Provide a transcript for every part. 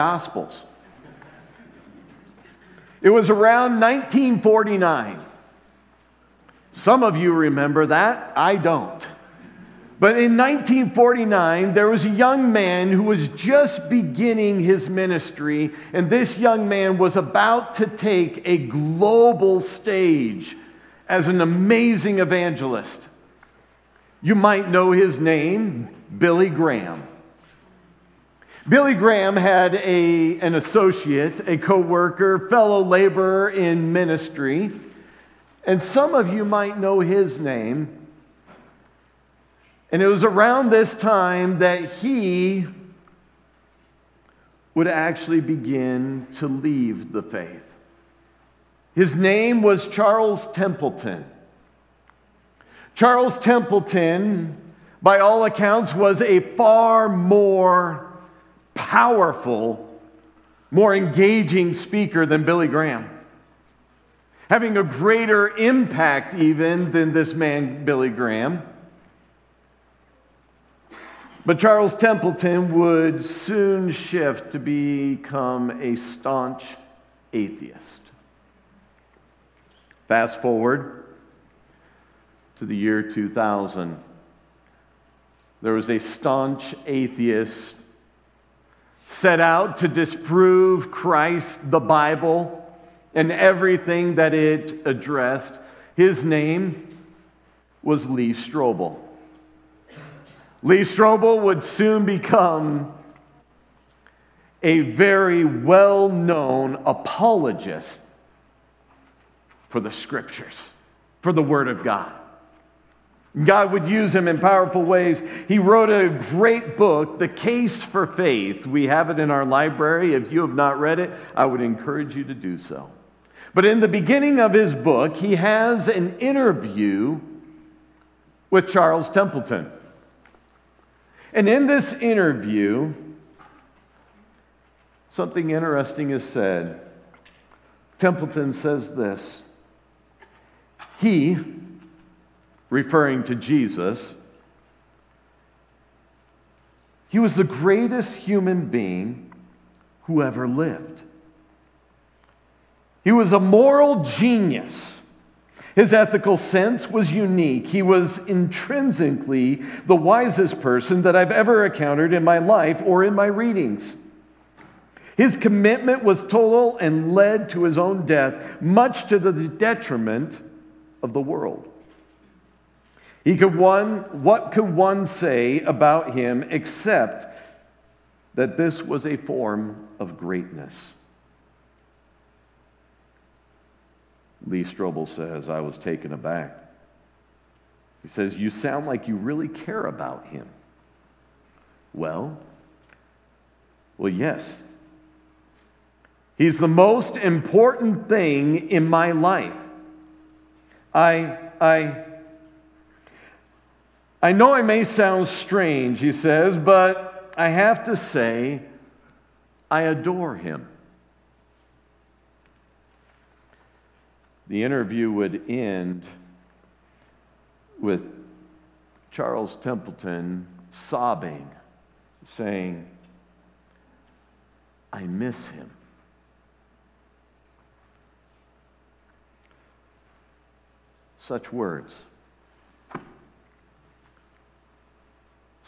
Gospels. It was around 1949. Some of you remember that. I don't. But in 1949, there was a young man who was just beginning his ministry, and this young man was about to take a global stage as an amazing evangelist. You might know his name, Billy Graham. Billy Graham had a, an associate, a co worker, fellow laborer in ministry, and some of you might know his name. And it was around this time that he would actually begin to leave the faith. His name was Charles Templeton. Charles Templeton, by all accounts, was a far more powerful, more engaging speaker than Billy Graham. Having a greater impact, even, than this man, Billy Graham. But Charles Templeton would soon shift to become a staunch atheist. Fast forward to the year 2000. There was a staunch atheist set out to disprove Christ, the Bible, and everything that it addressed. His name was Lee Strobel. Lee Strobel would soon become a very well known apologist for the scriptures, for the Word of God. God would use him in powerful ways. He wrote a great book, The Case for Faith. We have it in our library. If you have not read it, I would encourage you to do so. But in the beginning of his book, he has an interview with Charles Templeton. And in this interview, something interesting is said. Templeton says this He, referring to Jesus, he was the greatest human being who ever lived. He was a moral genius. His ethical sense was unique. He was intrinsically the wisest person that I've ever encountered in my life or in my readings. His commitment was total and led to his own death, much to the detriment of the world. He could one, what could one say about him except that this was a form of greatness? Lee Strobel says, I was taken aback. He says, You sound like you really care about him. Well, well, yes. He's the most important thing in my life. I, I, I know I may sound strange, he says, but I have to say, I adore him. The interview would end with Charles Templeton sobbing, saying, I miss him. Such words.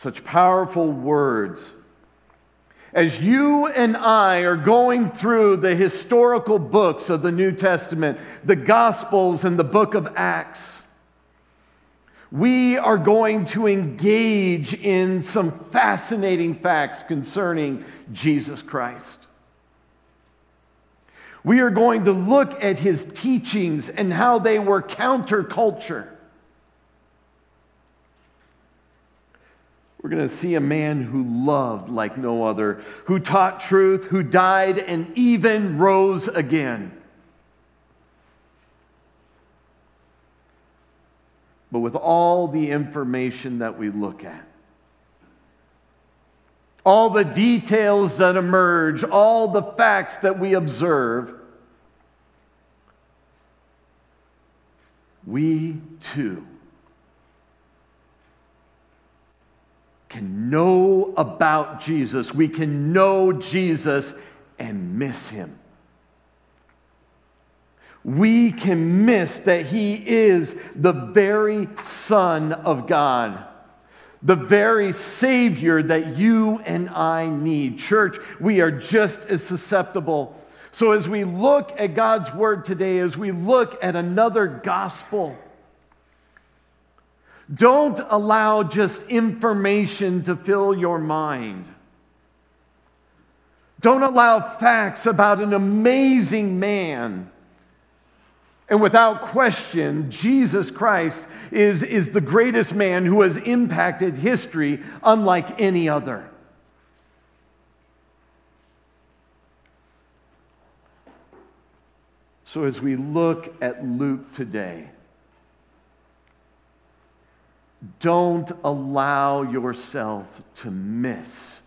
Such powerful words as you and I are going through the historical books of the New Testament, the Gospels and the book of Acts, we are going to engage in some fascinating facts concerning Jesus Christ. We are going to look at his teachings and how they were counterculture. We're going to see a man who loved like no other, who taught truth, who died and even rose again. But with all the information that we look at, all the details that emerge, all the facts that we observe, we too can know about Jesus. We can know Jesus and miss him. We can miss that he is the very Son of God, the very Savior that you and I need. Church, we are just as susceptible. So, as we look at God's Word today, as we look at another gospel, don't allow just information to fill your mind. Don't allow facts about an amazing man. And without question, Jesus Christ is, is the greatest man who has impacted history unlike any other. So, as we look at Luke today, don't allow yourself to miss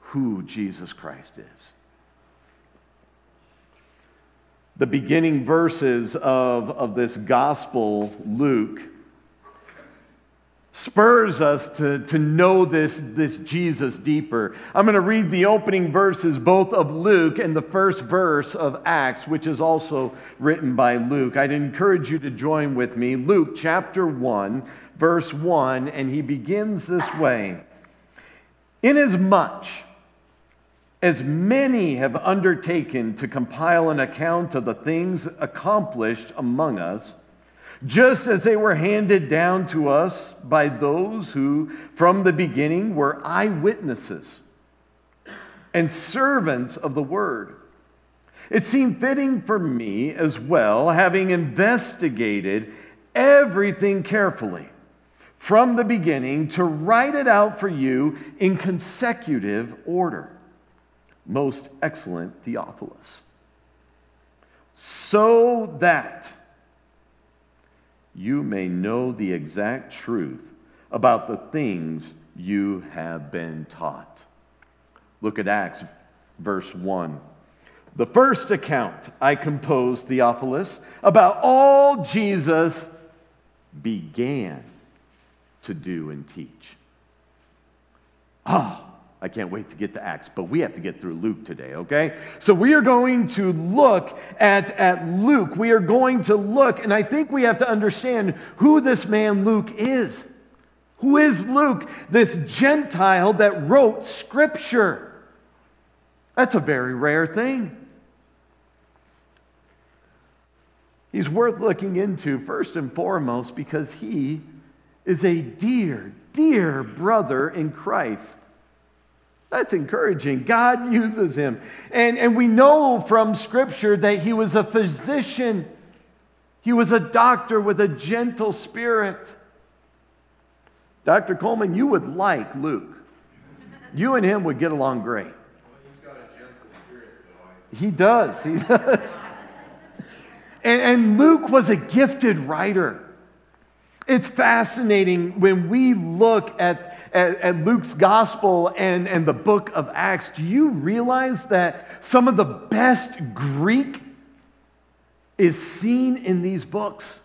who Jesus Christ is. The beginning verses of, of this gospel, Luke, spurs us to, to know this, this Jesus deeper. I'm going to read the opening verses both of Luke and the first verse of Acts, which is also written by Luke. I'd encourage you to join with me. Luke chapter 1, verse 1, and he begins this way Inasmuch as many have undertaken to compile an account of the things accomplished among us, just as they were handed down to us by those who from the beginning were eyewitnesses and servants of the word. It seemed fitting for me as well, having investigated everything carefully from the beginning, to write it out for you in consecutive order. Most excellent Theophilus. So that you may know the exact truth about the things you have been taught. Look at Acts, verse 1. The first account I composed, Theophilus, about all Jesus began to do and teach. Ah, I can't wait to get to Acts, but we have to get through Luke today, okay? So we are going to look at, at Luke. We are going to look, and I think we have to understand who this man Luke is. Who is Luke, this Gentile that wrote Scripture? That's a very rare thing. He's worth looking into first and foremost because he is a dear, dear brother in Christ. That's encouraging. God uses him. And, and we know from Scripture that he was a physician, he was a doctor with a gentle spirit. Dr. Coleman, you would like Luke. You and him would get along great. Well, he's got a gentle spirit, boy. He does. He does. And, and Luke was a gifted writer. It's fascinating when we look at, at, at, Luke's gospel and, and the book of Acts. Do you realize that some of the best Greek is seen in these books?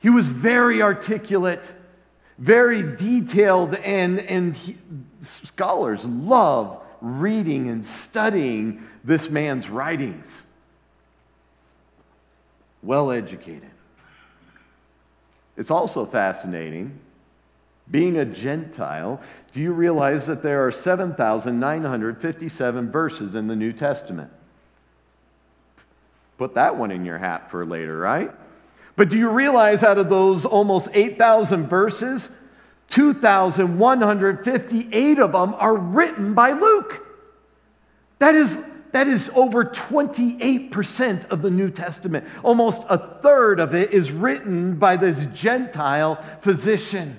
He was very articulate, very detailed, and, and he, scholars love reading and studying this man's writings. Well educated. It's also fascinating. Being a Gentile, do you realize that there are 7,957 verses in the New Testament? Put that one in your hat for later, right? But do you realize out of those almost 8,000 verses, 2,158 of them are written by Luke? That is that is over 28% of the New Testament. Almost a third of it is written by this Gentile physician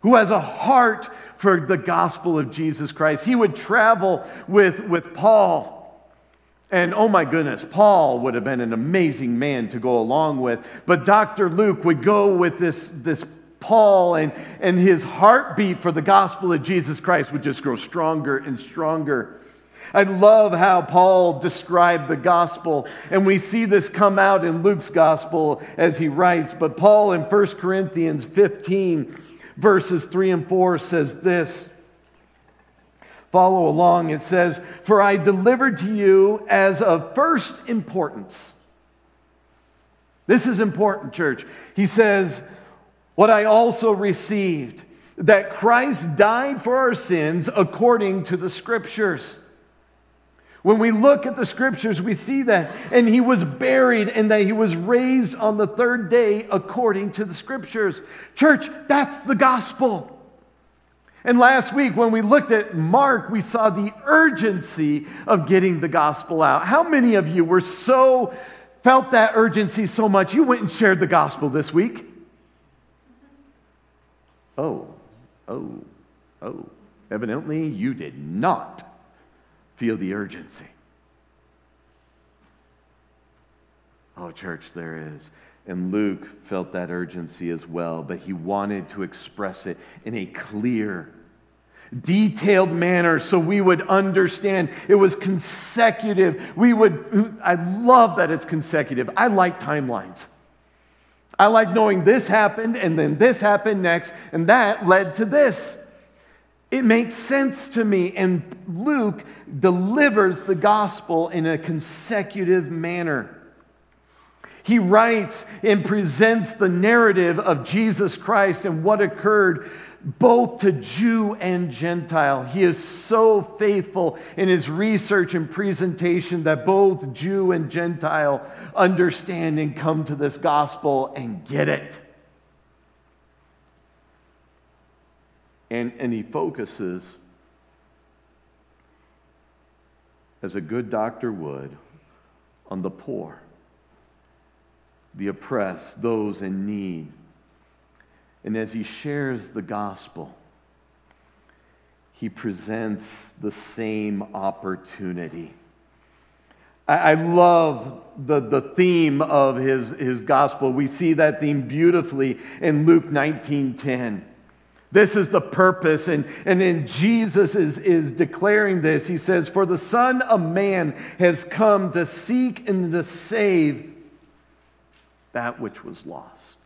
who has a heart for the gospel of Jesus Christ. He would travel with, with Paul. And oh my goodness, Paul would have been an amazing man to go along with. But Dr. Luke would go with this, this Paul, and, and his heartbeat for the gospel of Jesus Christ would just grow stronger and stronger. I love how Paul described the gospel, and we see this come out in Luke's gospel as he writes. But Paul in 1 Corinthians 15, verses 3 and 4 says this. Follow along. It says, For I delivered to you as of first importance. This is important, church. He says, What I also received, that Christ died for our sins according to the scriptures. When we look at the scriptures, we see that. And he was buried and that he was raised on the third day according to the scriptures. Church, that's the gospel. And last week, when we looked at Mark, we saw the urgency of getting the gospel out. How many of you were so, felt that urgency so much, you went and shared the gospel this week? Oh, oh, oh. Evidently, you did not feel the urgency. Oh, church, there is. And Luke felt that urgency as well, but he wanted to express it in a clear, detailed manner so we would understand. It was consecutive. We would, I love that it's consecutive. I like timelines. I like knowing this happened and then this happened next, and that led to this. It makes sense to me. And Luke delivers the gospel in a consecutive manner. He writes and presents the narrative of Jesus Christ and what occurred both to Jew and Gentile. He is so faithful in his research and presentation that both Jew and Gentile understand and come to this gospel and get it. And, and he focuses, as a good doctor would, on the poor, the oppressed, those in need. And as he shares the gospel, he presents the same opportunity. I, love the, the theme of his, his gospel. We see that theme beautifully in Luke 19:10. This is the purpose. And, and then Jesus is, is declaring this. He says, For the Son of Man has come to seek and to save that which was lost.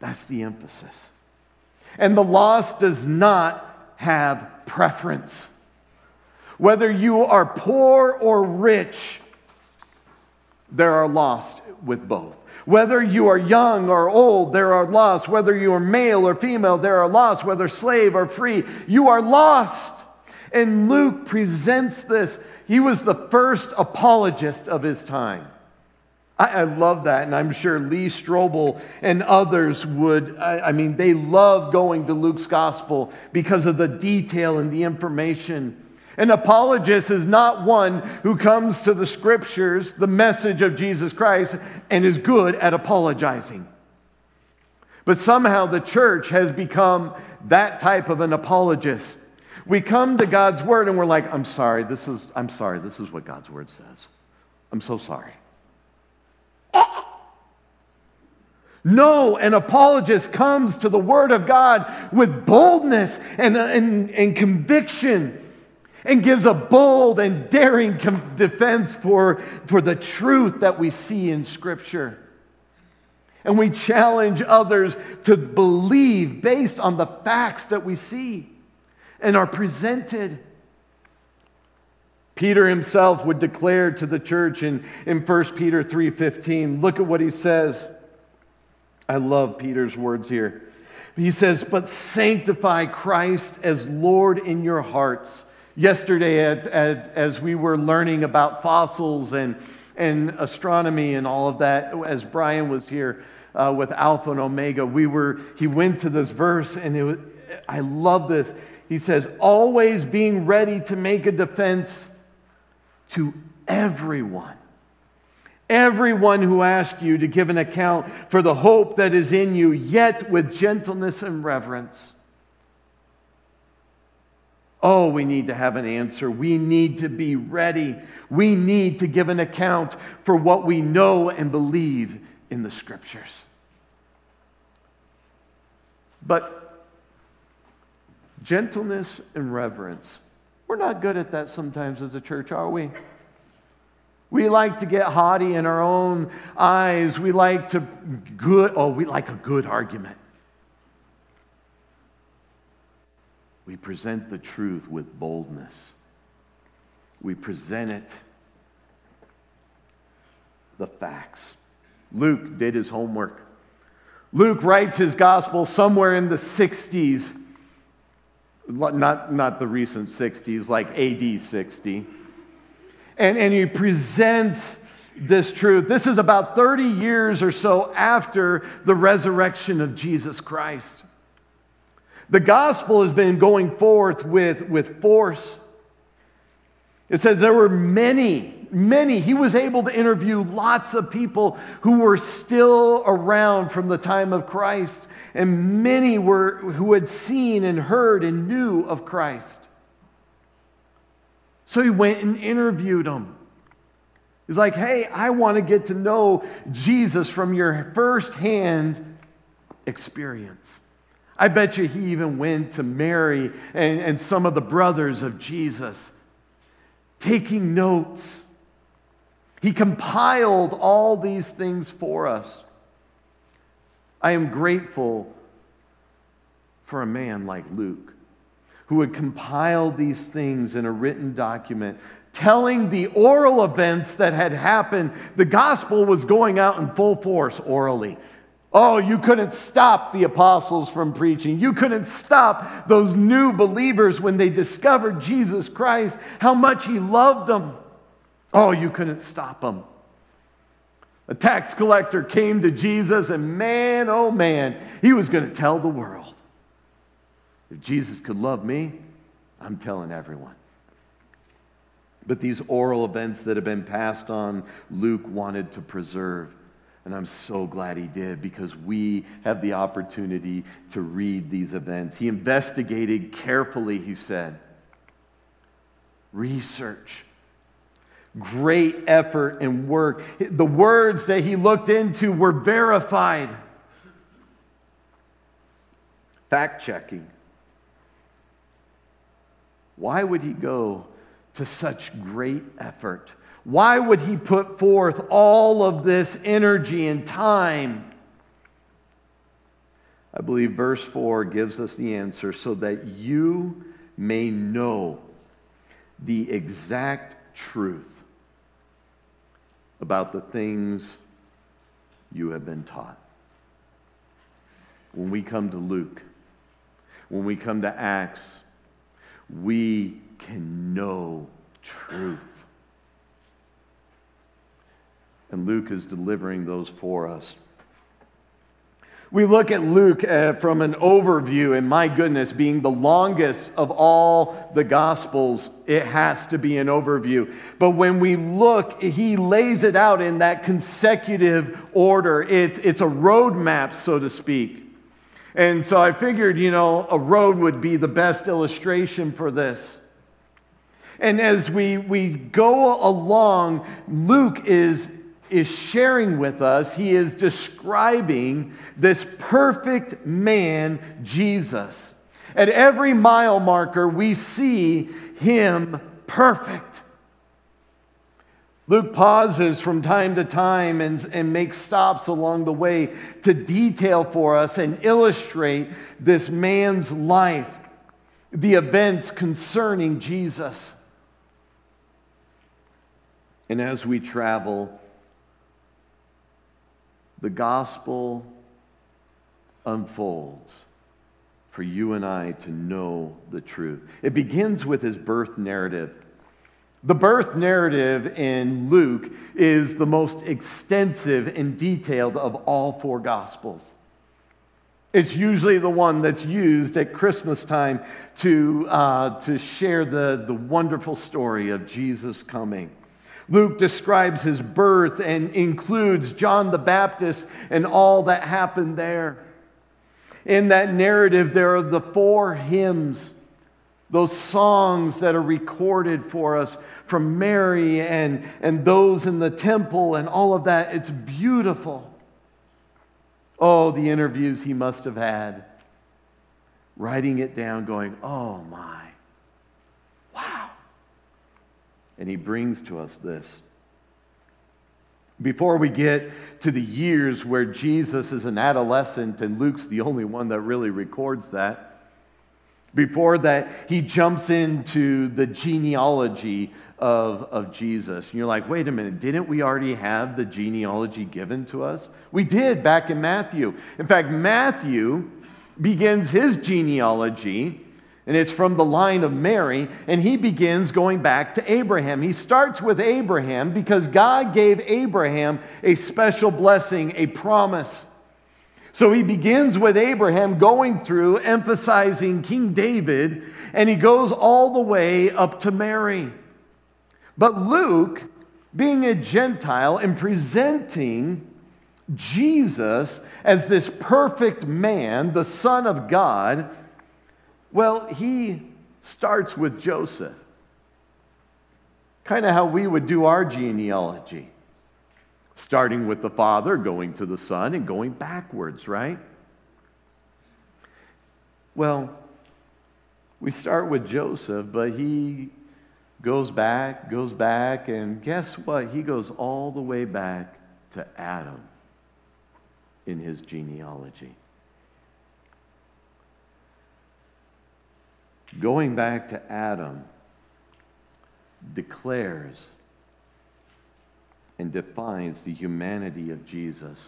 That's the emphasis. And the lost does not have preference. Whether you are poor or rich, there are lost with both. Whether you are young or old, there are lost. Whether you are male or female, there are lost. Whether slave or free, you are lost. And Luke presents this. He was the first apologist of his time. I, I love that, and I'm sure Lee Strobel and others would. I, I mean, they love going to Luke's gospel because of the detail and the information. An apologist is not one who comes to the scriptures, the message of Jesus Christ, and is good at apologizing. But somehow the church has become that type of an apologist. We come to God's word and we're like, I'm sorry, this is, I'm sorry, this is what God's word says. I'm so sorry. No, an apologist comes to the Word of God with boldness and, and, and conviction and gives a bold and daring defense for, for the truth that we see in Scripture. And we challenge others to believe based on the facts that we see and are presented. Peter himself would declare to the church in, in 1 Peter 3:15, look at what he says. I love Peter's words here. He says, But sanctify Christ as Lord in your hearts yesterday at, at, as we were learning about fossils and, and astronomy and all of that, as Brian was here uh, with Alpha and Omega, we were, he went to this verse and it was, I love this. He says, always being ready to make a defense to everyone. Everyone who asks you to give an account for the hope that is in you, yet with gentleness and reverence. Oh, we need to have an answer. We need to be ready. We need to give an account for what we know and believe in the scriptures. But gentleness and reverence, we're not good at that sometimes as a church, are we? We like to get haughty in our own eyes. We like to good, oh, we like a good argument. We present the truth with boldness. We present it, the facts. Luke did his homework. Luke writes his gospel somewhere in the 60s, not, not the recent 60s, like AD 60. And, and he presents this truth. This is about 30 years or so after the resurrection of Jesus Christ. The gospel has been going forth with, with force. It says there were many, many. He was able to interview lots of people who were still around from the time of Christ, and many were who had seen and heard and knew of Christ. So he went and interviewed them. He's like, hey, I want to get to know Jesus from your firsthand experience. I bet you he even went to Mary and, and some of the brothers of Jesus, taking notes. He compiled all these things for us. I am grateful for a man like Luke who had compiled these things in a written document telling the oral events that had happened. The gospel was going out in full force orally. Oh, you couldn't stop the apostles from preaching. You couldn't stop those new believers when they discovered Jesus Christ, how much He loved them. Oh, you couldn't stop them. A tax collector came to Jesus, and man, oh man, he was going to tell the world. If Jesus could love me, I'm telling everyone. But these oral events that have been passed on, Luke wanted to preserve. And I'm so glad he did because we have the opportunity to read these events. He investigated carefully, he said. Research. Great effort and work. The words that he looked into were verified. Fact checking. Why would he go to such great effort? Why would he put forth all of this energy and time? I believe verse 4 gives us the answer so that you may know the exact truth about the things you have been taught. When we come to Luke, when we come to Acts, we can know truth. And Luke is delivering those for us. We look at Luke uh, from an overview, and my goodness, being the longest of all the Gospels, it has to be an overview. But when we look, he lays it out in that consecutive order. It's, it's a roadmap, so to speak. And so I figured, you know, a road would be the best illustration for this. And as we, we go along, Luke is, is sharing with us, he is describing this perfect man, Jesus. At every mile marker, we see him perfect. Luke pauses from time to time and, and makes stops along the way to detail for us and illustrate this man's life, the events concerning Jesus. And as we travel, the gospel unfolds for you and I to know the truth. It begins with his birth narrative. The birth narrative in Luke is the most extensive and detailed of all four Gospels. It's usually the one that's used at Christmas time to, uh, to share the, the wonderful story of Jesus coming. Luke describes his birth and includes John the Baptist and all that happened there. In that narrative, there are the four hymns those songs that are recorded for us from Mary and, and those in the temple and all of that, it's beautiful. Oh, the interviews he must have had. Writing it down, going, oh my, And he brings to us this before we get to the years where Jesus is an adolescent and Luke's the only one that really records that. Before that, he jumps into the genealogy of, of Jesus. And you're like, wait a minute, didn't we already have the genealogy given to us? We did back in Matthew. In fact, Matthew begins his genealogy and it's from the line of Mary, and he begins going back to Abraham. He starts with Abraham because God gave Abraham a special blessing, a promise. So he begins with Abraham going through, emphasizing King David, and he goes all the way up to Mary. But Luke, being a Gentile and presenting Jesus as this perfect man, the Son of God, well, he starts with Joseph. Kind of how we would do our genealogy. Starting with the father, going to the son, and going backwards, right? Well, we start with Joseph, but he goes back, goes back, and guess what? He goes all the way back to Adam in his genealogy. Going back to Adam declares and defines the humanity of Jesus.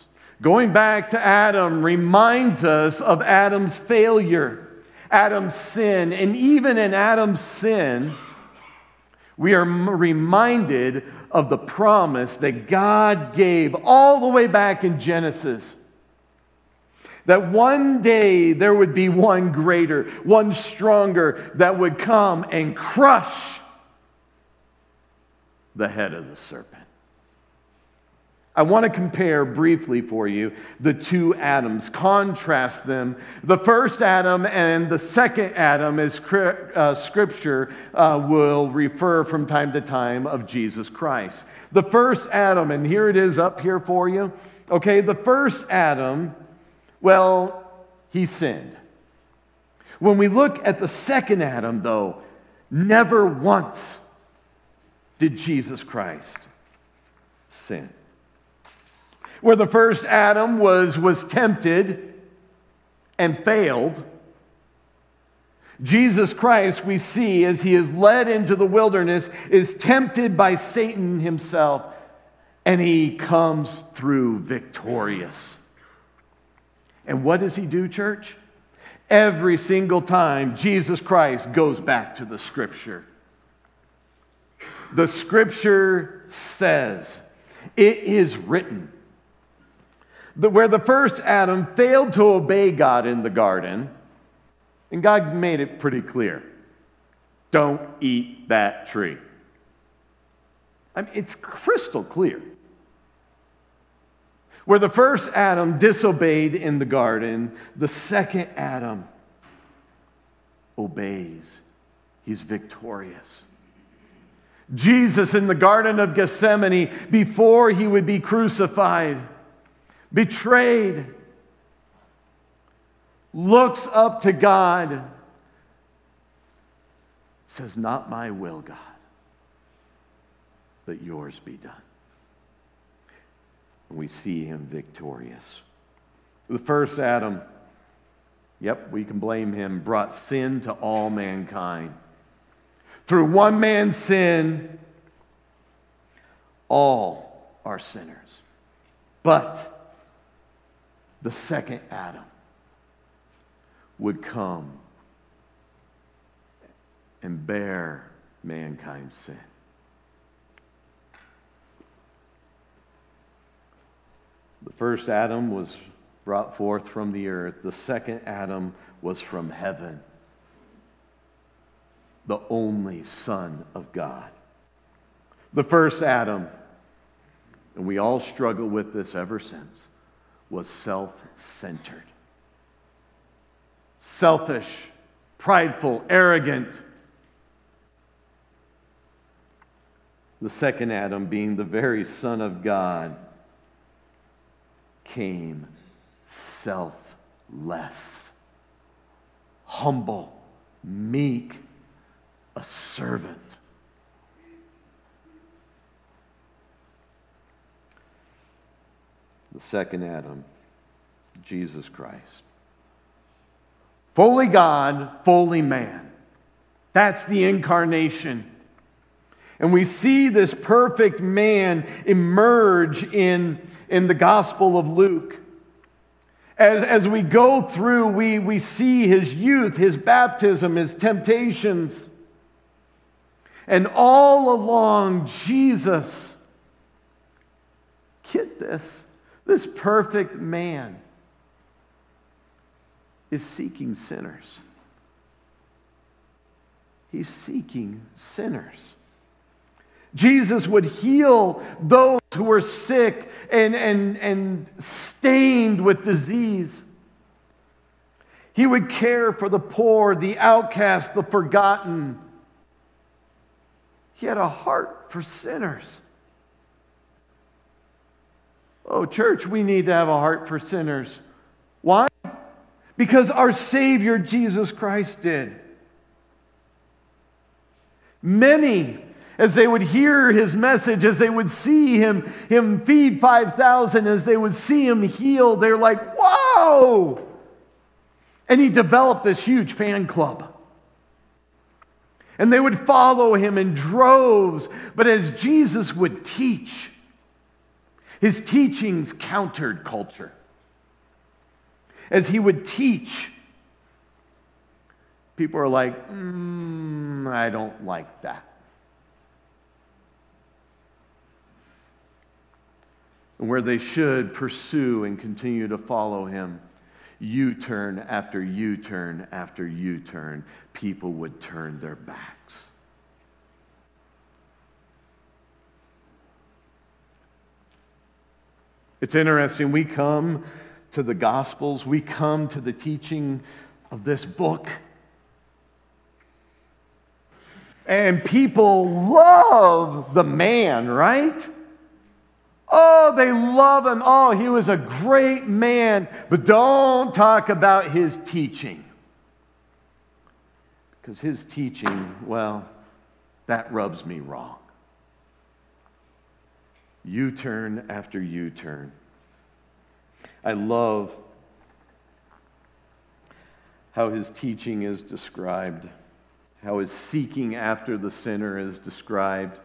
Going back to Adam reminds us of Adam's failure, Adam's sin, and even in Adam's sin, we are reminded of the promise that God gave all the way back in Genesis that one day there would be one greater, one stronger that would come and crush the head of the serpent. I want to compare briefly for you the two Adams, contrast them. The first Adam and the second Adam, as uh, Scripture uh, will refer from time to time of Jesus Christ. The first Adam, and here it is up here for you. Okay, the first Adam well, he sinned. When we look at the second Adam, though, never once did Jesus Christ sin. Where the first Adam was, was tempted and failed, Jesus Christ, we see as he is led into the wilderness, is tempted by Satan himself, and he comes through victorious. And what does he do, church? Every single time, Jesus Christ goes back to the scripture. The scripture says, it is written that where the first Adam failed to obey God in the garden, and God made it pretty clear don't eat that tree. I mean, it's crystal clear. Where the first Adam disobeyed in the garden, the second Adam obeys. He's victorious. Jesus in the Garden of Gethsemane, before he would be crucified, betrayed, looks up to God, says, Not my will, God, but yours be done and we see him victorious. The first Adam, yep, we can blame him, brought sin to all mankind. Through one man's sin, all are sinners. But the second Adam would come and bear mankind's sin. The first Adam was brought forth from the earth, the second Adam was from heaven, the only Son of God. The first Adam, and we all struggle with this ever since, was self centered, selfish, prideful, arrogant. The second Adam, being the very Son of God, came selfless, humble, meek, a servant. The second Adam, Jesus Christ. Fully God, fully man. That's the incarnation. And we see this perfect man emerge in, in the Gospel of Luke. As, as we go through, we, we see his youth, his baptism, his temptations. And all along, Jesus, get this, this perfect man is seeking sinners. He's seeking sinners. Jesus would heal those who were sick and, and, and stained with disease. He would care for the poor, the outcast, the forgotten. He had a heart for sinners. Oh, church, we need to have a heart for sinners. Why? Because our Savior Jesus Christ did. Many, as they would hear his message, as they would see him, him feed 5,000, as they would see him heal, they're like, whoa! And he developed this huge fan club. And they would follow him in droves. But as Jesus would teach, his teachings countered culture as he would teach, people are like, mm, I don't like that. And where they should pursue and continue to follow him, U turn after U turn after U turn, people would turn their backs. It's interesting. We come to the Gospels, we come to the teaching of this book. And people love the man, right? They love him. Oh, he was a great man. But don't talk about his teaching. Because his teaching, well, that rubs me wrong. U turn after U turn. I love how his teaching is described, how his seeking after the sinner is described.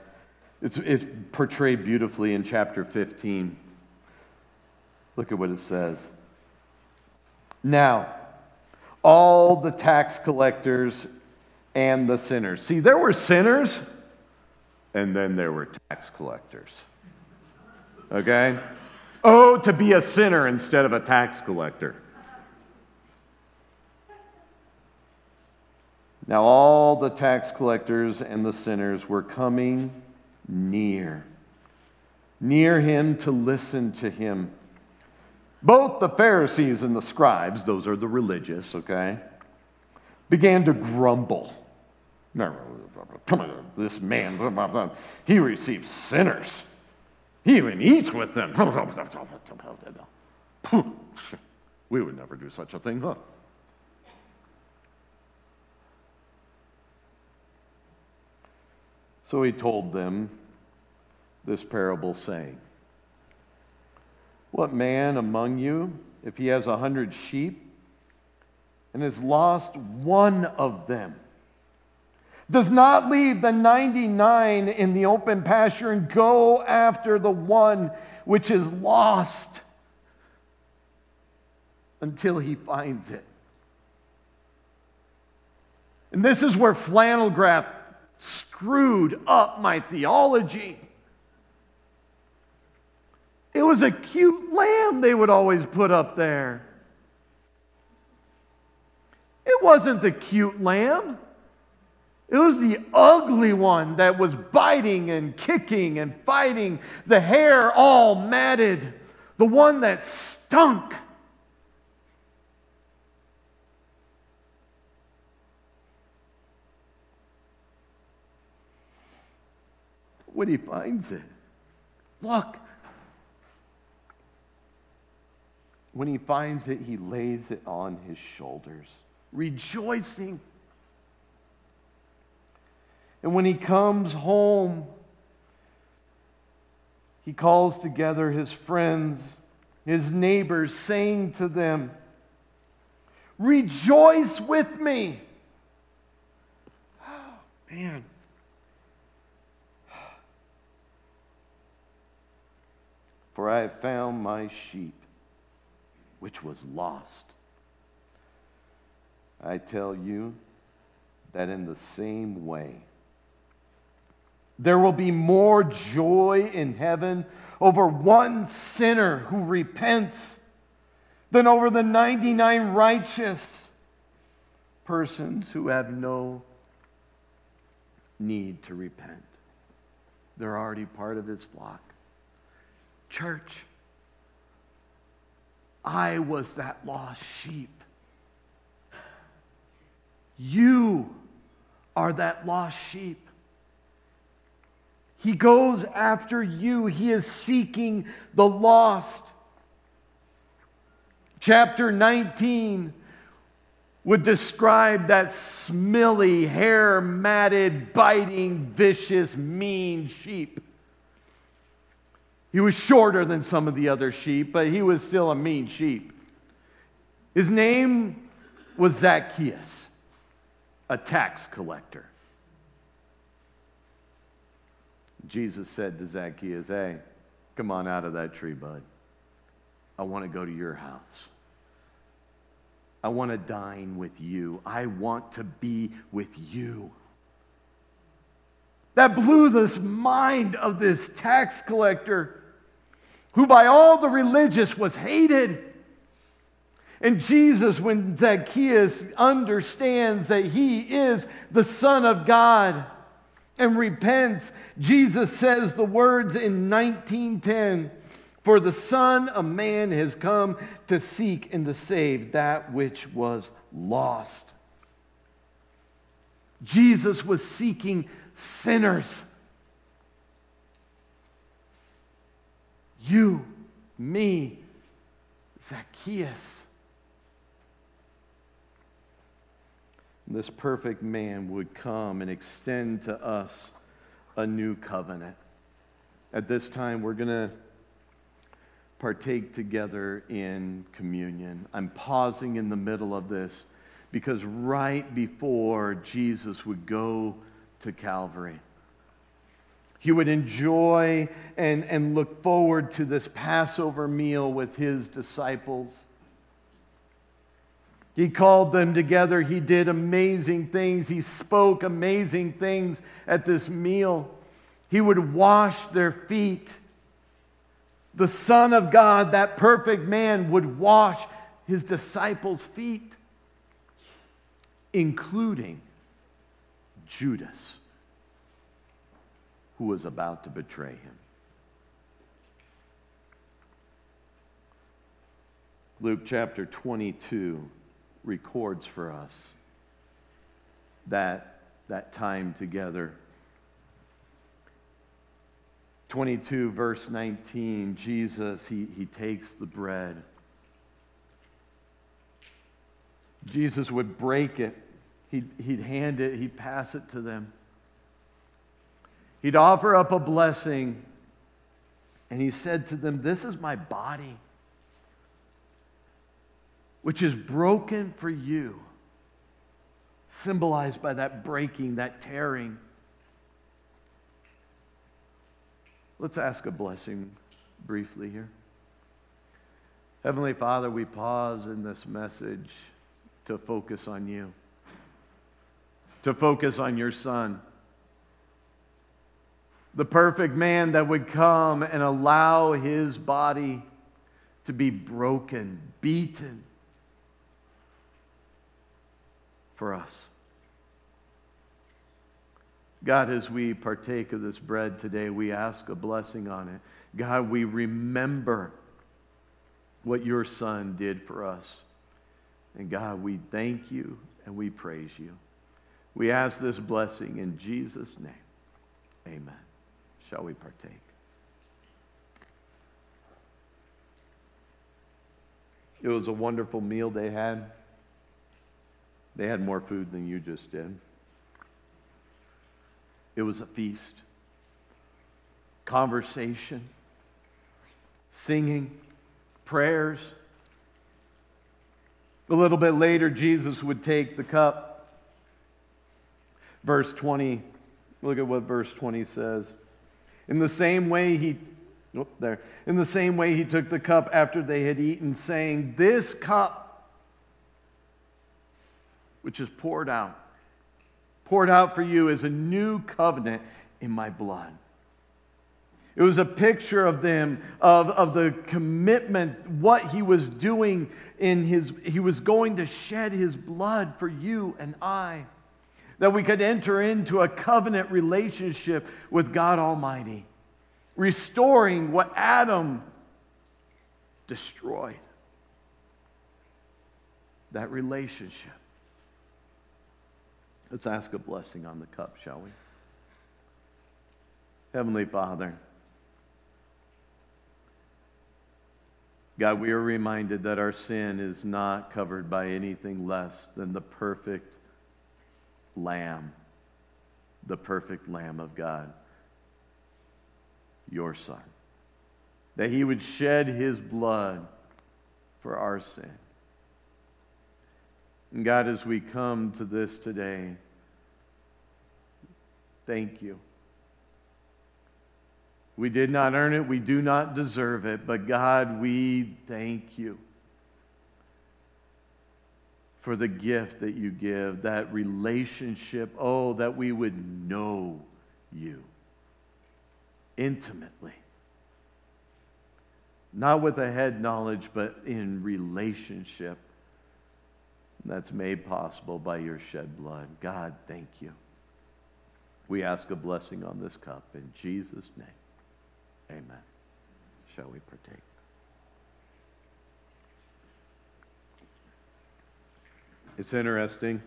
It's, it's portrayed beautifully in chapter 15. Look at what it says. Now, all the tax collectors and the sinners. See, there were sinners, and then there were tax collectors. Okay? Oh, to be a sinner instead of a tax collector. Now, all the tax collectors and the sinners were coming near, near him to listen to him. Both the Pharisees and the scribes, those are the religious, okay, began to grumble. This man, he receives sinners. He even eats with them. We would never do such a thing, huh? So he told them this parable, saying, What man among you, if he has a hundred sheep and has lost one of them, does not leave the 99 in the open pasture and go after the one which is lost until he finds it. And this is where flannel graph screwed up my theology. It was a cute lamb they would always put up there. It wasn't the cute lamb. It was the ugly one that was biting and kicking and fighting, the hair all matted, the one that stunk. When he finds it, look. When he finds it, he lays it on his shoulders, rejoicing. And when he comes home, he calls together his friends, his neighbors, saying to them, Rejoice with me. Oh, man. For I have found my sheep, which was lost. I tell you that in the same way, there will be more joy in heaven over one sinner who repents than over the 99 righteous persons who have no need to repent. They're already part of his flock. Church, I was that lost sheep. You are that lost sheep. He goes after you. He is seeking the lost. Chapter 19 would describe that smelly, hair matted, biting, vicious, mean sheep. He was shorter than some of the other sheep, but he was still a mean sheep. His name was Zacchaeus, a tax collector. Jesus said to Zacchaeus, Hey, come on out of that tree, bud. I want to go to your house. I want to dine with you. I want to be with you. That blew this mind of this tax collector who by all the religious was hated. And Jesus, when Zacchaeus understands that he is the Son of God and repents, Jesus says the words in 1910 For the Son of Man has come to seek and to save that which was lost. Jesus was seeking sinners. You, me, Zacchaeus. This perfect man would come and extend to us a new covenant. At this time, we're going to partake together in communion. I'm pausing in the middle of this because right before Jesus would go to Calvary, he would enjoy and, and look forward to this Passover meal with his disciples. He called them together. He did amazing things. He spoke amazing things at this meal. He would wash their feet. The Son of God, that perfect man, would wash his disciples' feet, including Judas who was about to betray him. Luke chapter 22 records for us that, that time together. 22, verse 19, Jesus, he, he takes the bread. Jesus would break it. He'd, he'd hand it, he'd pass it to them. He'd offer up a blessing, and he said to them, This is my body, which is broken for you, symbolized by that breaking, that tearing. Let's ask a blessing briefly here. Heavenly Father, we pause in this message to focus on you, to focus on your Son the perfect man that would come and allow his body to be broken, beaten for us. God, as we partake of this bread today, we ask a blessing on it. God, we remember what your Son did for us. And God, we thank you and we praise you. We ask this blessing in Jesus' name. Amen. Shall we partake? It was a wonderful meal they had. They had more food than you just did. It was a feast. Conversation, singing, prayers. A little bit later, Jesus would take the cup. Verse 20, look at what verse 20 says. In the same way, he oh, there. In the same way, he took the cup after they had eaten, saying, This cup, which is poured out, poured out for you, is a new covenant in my blood. It was a picture of them, of, of the commitment, what he was doing in his, he was going to shed his blood for you and I. That we could enter into a covenant relationship with God Almighty, restoring what Adam destroyed. That relationship. Let's ask a blessing on the cup, shall we? Heavenly Father, God, we are reminded that our sin is not covered by anything less than the perfect Lamb, the perfect Lamb of God, your Son. That he would shed his blood for our sin. And God, as we come to this today, thank you we did not earn it. We do not deserve it. But God, we thank you for the gift that you give, that relationship. Oh, that we would know you intimately. Not with a head knowledge, but in relationship. That's made possible by your shed blood. God, thank you. We ask a blessing on this cup in Jesus' name. Amen. Shall we partake? It's interesting.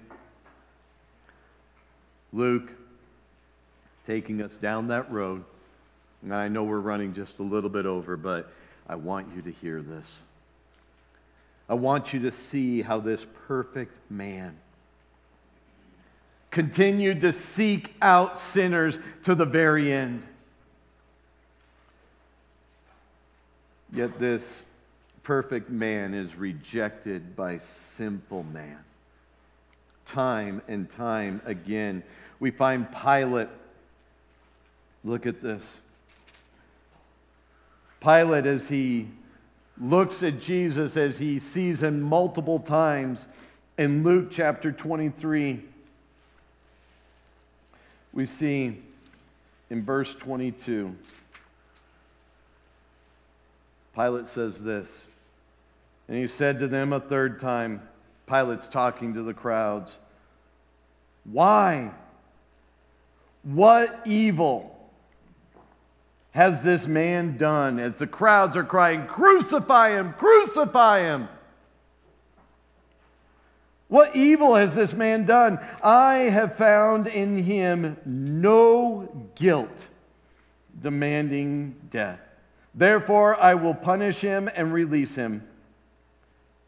Luke taking us down that road. And I know we're running just a little bit over, but I want you to hear this. I want you to see how this perfect man continued to seek out sinners to the very end. Yet this perfect man is rejected by simple man. Time and time again. We find Pilate. Look at this. Pilate, as he looks at Jesus, as he sees him multiple times in Luke chapter 23, we see in verse 22. Pilate says this. And he said to them a third time, Pilate's talking to the crowds, Why? What evil has this man done? As the crowds are crying, Crucify him! Crucify him! What evil has this man done? I have found in him no guilt demanding death. Therefore, I will punish him and release him.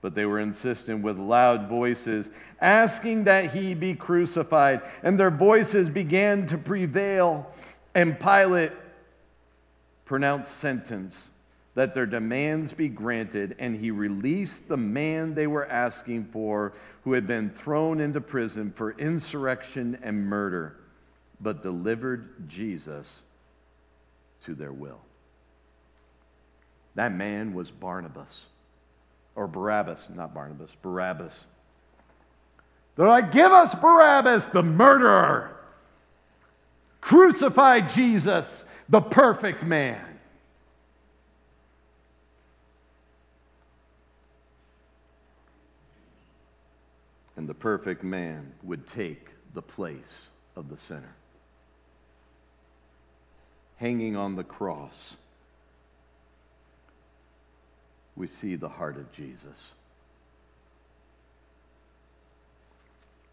But they were insistent with loud voices, asking that he be crucified. And their voices began to prevail. And Pilate pronounced sentence that their demands be granted. And he released the man they were asking for, who had been thrown into prison for insurrection and murder, but delivered Jesus to their will. That man was Barnabas. Or Barabbas, not Barnabas, Barabbas. They're like, give us Barabbas, the murderer. Crucify Jesus, the perfect man. And the perfect man would take the place of the sinner. Hanging on the cross we see the heart of Jesus.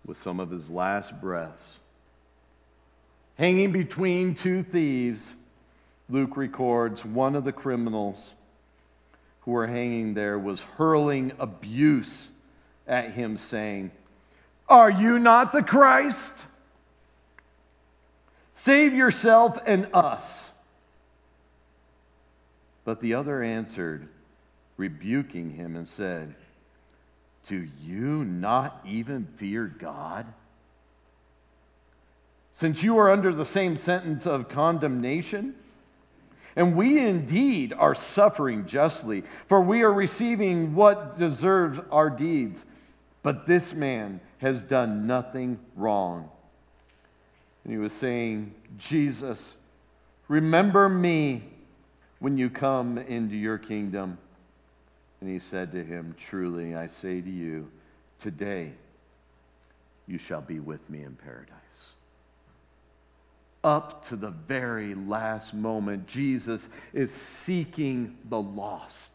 With some of his last breaths, hanging between two thieves, Luke records one of the criminals who were hanging there was hurling abuse at him, saying, Are you not the Christ? Save yourself and us. But the other answered, rebuking him, and said, Do you not even fear God? Since you are under the same sentence of condemnation, and we indeed are suffering justly, for we are receiving what deserves our deeds. But this man has done nothing wrong. And he was saying, Jesus, remember me when you come into your kingdom. And he said to him, Truly, I say to you, today you shall be with me in paradise. Up to the very last moment, Jesus is seeking the lost.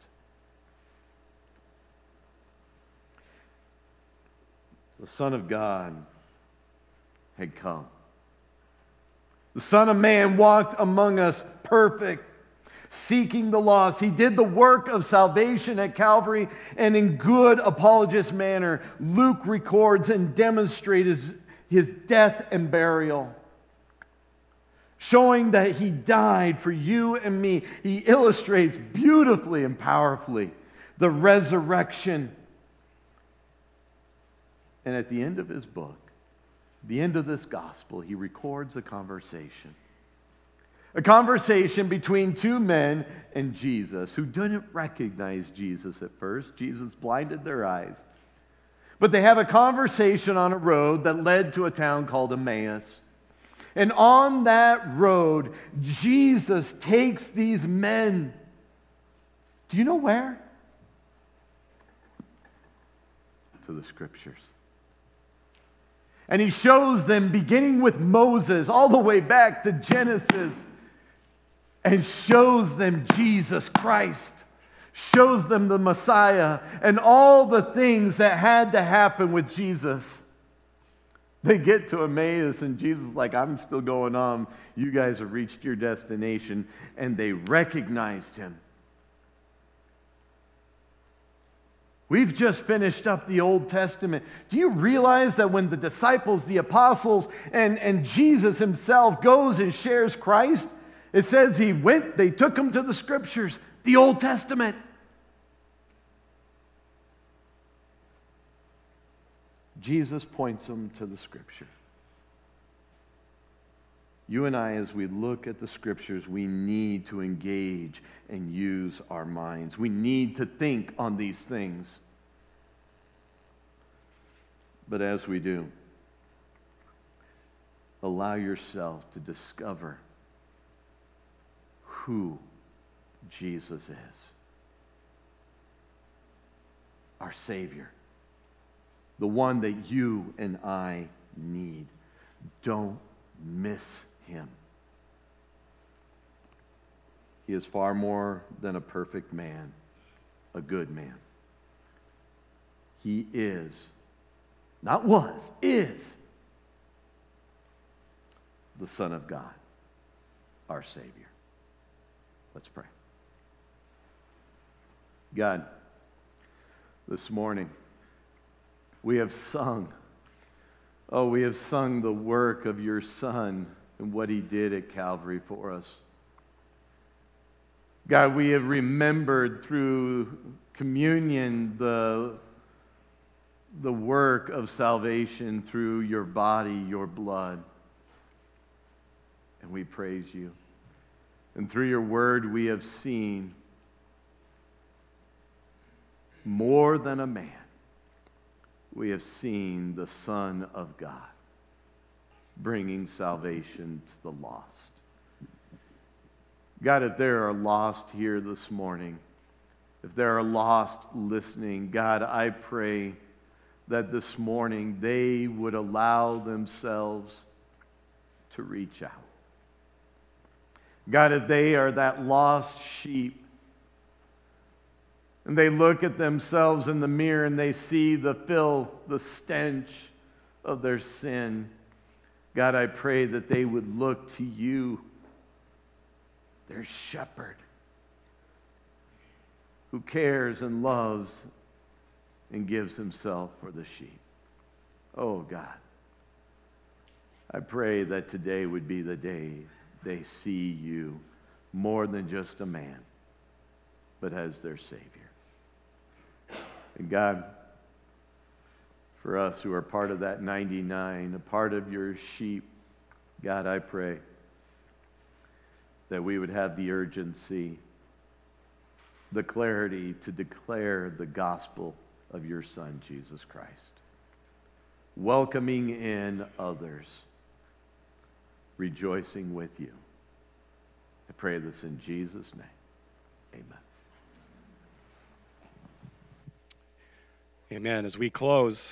The Son of God had come. The Son of Man walked among us perfect, seeking the lost. He did the work of salvation at Calvary, and in good apologist manner, Luke records and demonstrates his death and burial. Showing that he died for you and me. He illustrates beautifully and powerfully the resurrection. And at the end of his book, the end of this gospel, he records a conversation. A conversation between two men and Jesus who didn't recognize Jesus at first. Jesus blinded their eyes. But they have a conversation on a road that led to a town called Emmaus. And on that road, Jesus takes these men. Do you know where? To the scriptures. And he shows them, beginning with Moses, all the way back to Genesis, and shows them Jesus Christ, shows them the Messiah, and all the things that had to happen with Jesus. They get to Emmaus, and Jesus is like, I'm still going on. You guys have reached your destination. And they recognized him. We've just finished up the Old Testament. Do you realize that when the disciples, the apostles, and, and Jesus himself goes and shares Christ, it says he went, they took him to the scriptures, the Old Testament. Jesus points them to the scripture. You and I, as we look at the scriptures, we need to engage and use our minds. We need to think on these things. But as we do, allow yourself to discover who Jesus is our Savior, the one that you and I need. Don't miss him. He is far more than a perfect man, a good man. He is, not was, is the Son of God, our Savior. Let's pray. God, this morning we have sung. Oh, we have sung the work of your Son and what he did at Calvary for us. God, we have remembered through communion the, the work of salvation through your body, your blood. And we praise you. And through your word, we have seen more than a man. We have seen the Son of God bringing salvation to the lost. God, if there are lost here this morning, if there are lost listening, God, I pray that this morning they would allow themselves to reach out. God, if they are that lost sheep, and they look at themselves in the mirror and they see the filth, the stench of their sin, God, I pray that they would look to you, their shepherd, who cares and loves and gives himself for the sheep. Oh, God. I pray that today would be the day they see you more than just a man, but as their Savior. And God, for us who are part of that 99, a part of your sheep, God, I pray that we would have the urgency, the clarity to declare the gospel of your Son, Jesus Christ. Welcoming in others, rejoicing with you. I pray this in Jesus' name. Amen. Amen. As we close,